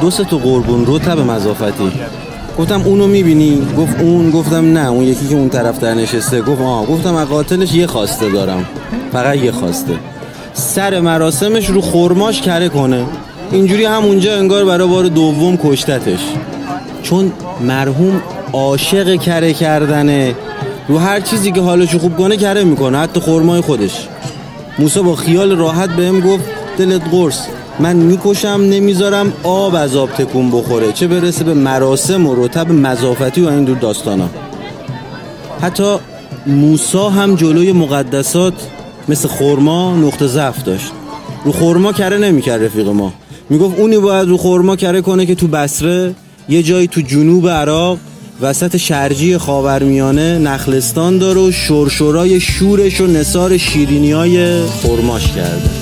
دو تا قربون رتب مزافتی گفتم اونو می‌بینی؟ گفت اون گفتم نه. اون یکی که اون طرف در نشسته گفت آه. گفتم از قاتلش یه خواسته دارم. فقط یه خواسته. سر مراسمش رو خرماش کره کنه. اینجوری همونجا انگار برای بار دوم کشتتش. چون مرحوم عاشق کره کردنه. رو هر چیزی که حالشو خوب کنه کره می‌کنه. حتی خرمای خودش. موسا با خیال راحت بهم گفت دلت قرص. من می‌کشم نمی‌ذارم آب از آب تکون بخوره. چه برسه به مراسم و رتب مزافتی و این دور داستانا. حتی موسا هم جلوی مقدسات مثل خورما نقطه ضعف داشت. رو خورما کره نمی‌کرد رفیق ما. می‌گفت اونی باید رو خورما کره کنه که تو بسره یه جایی تو جنوب عراق وسط شرجی خاورمیانه نخلستان داره و شرشورای شورش و نصار شیرینی های خورماش کرده.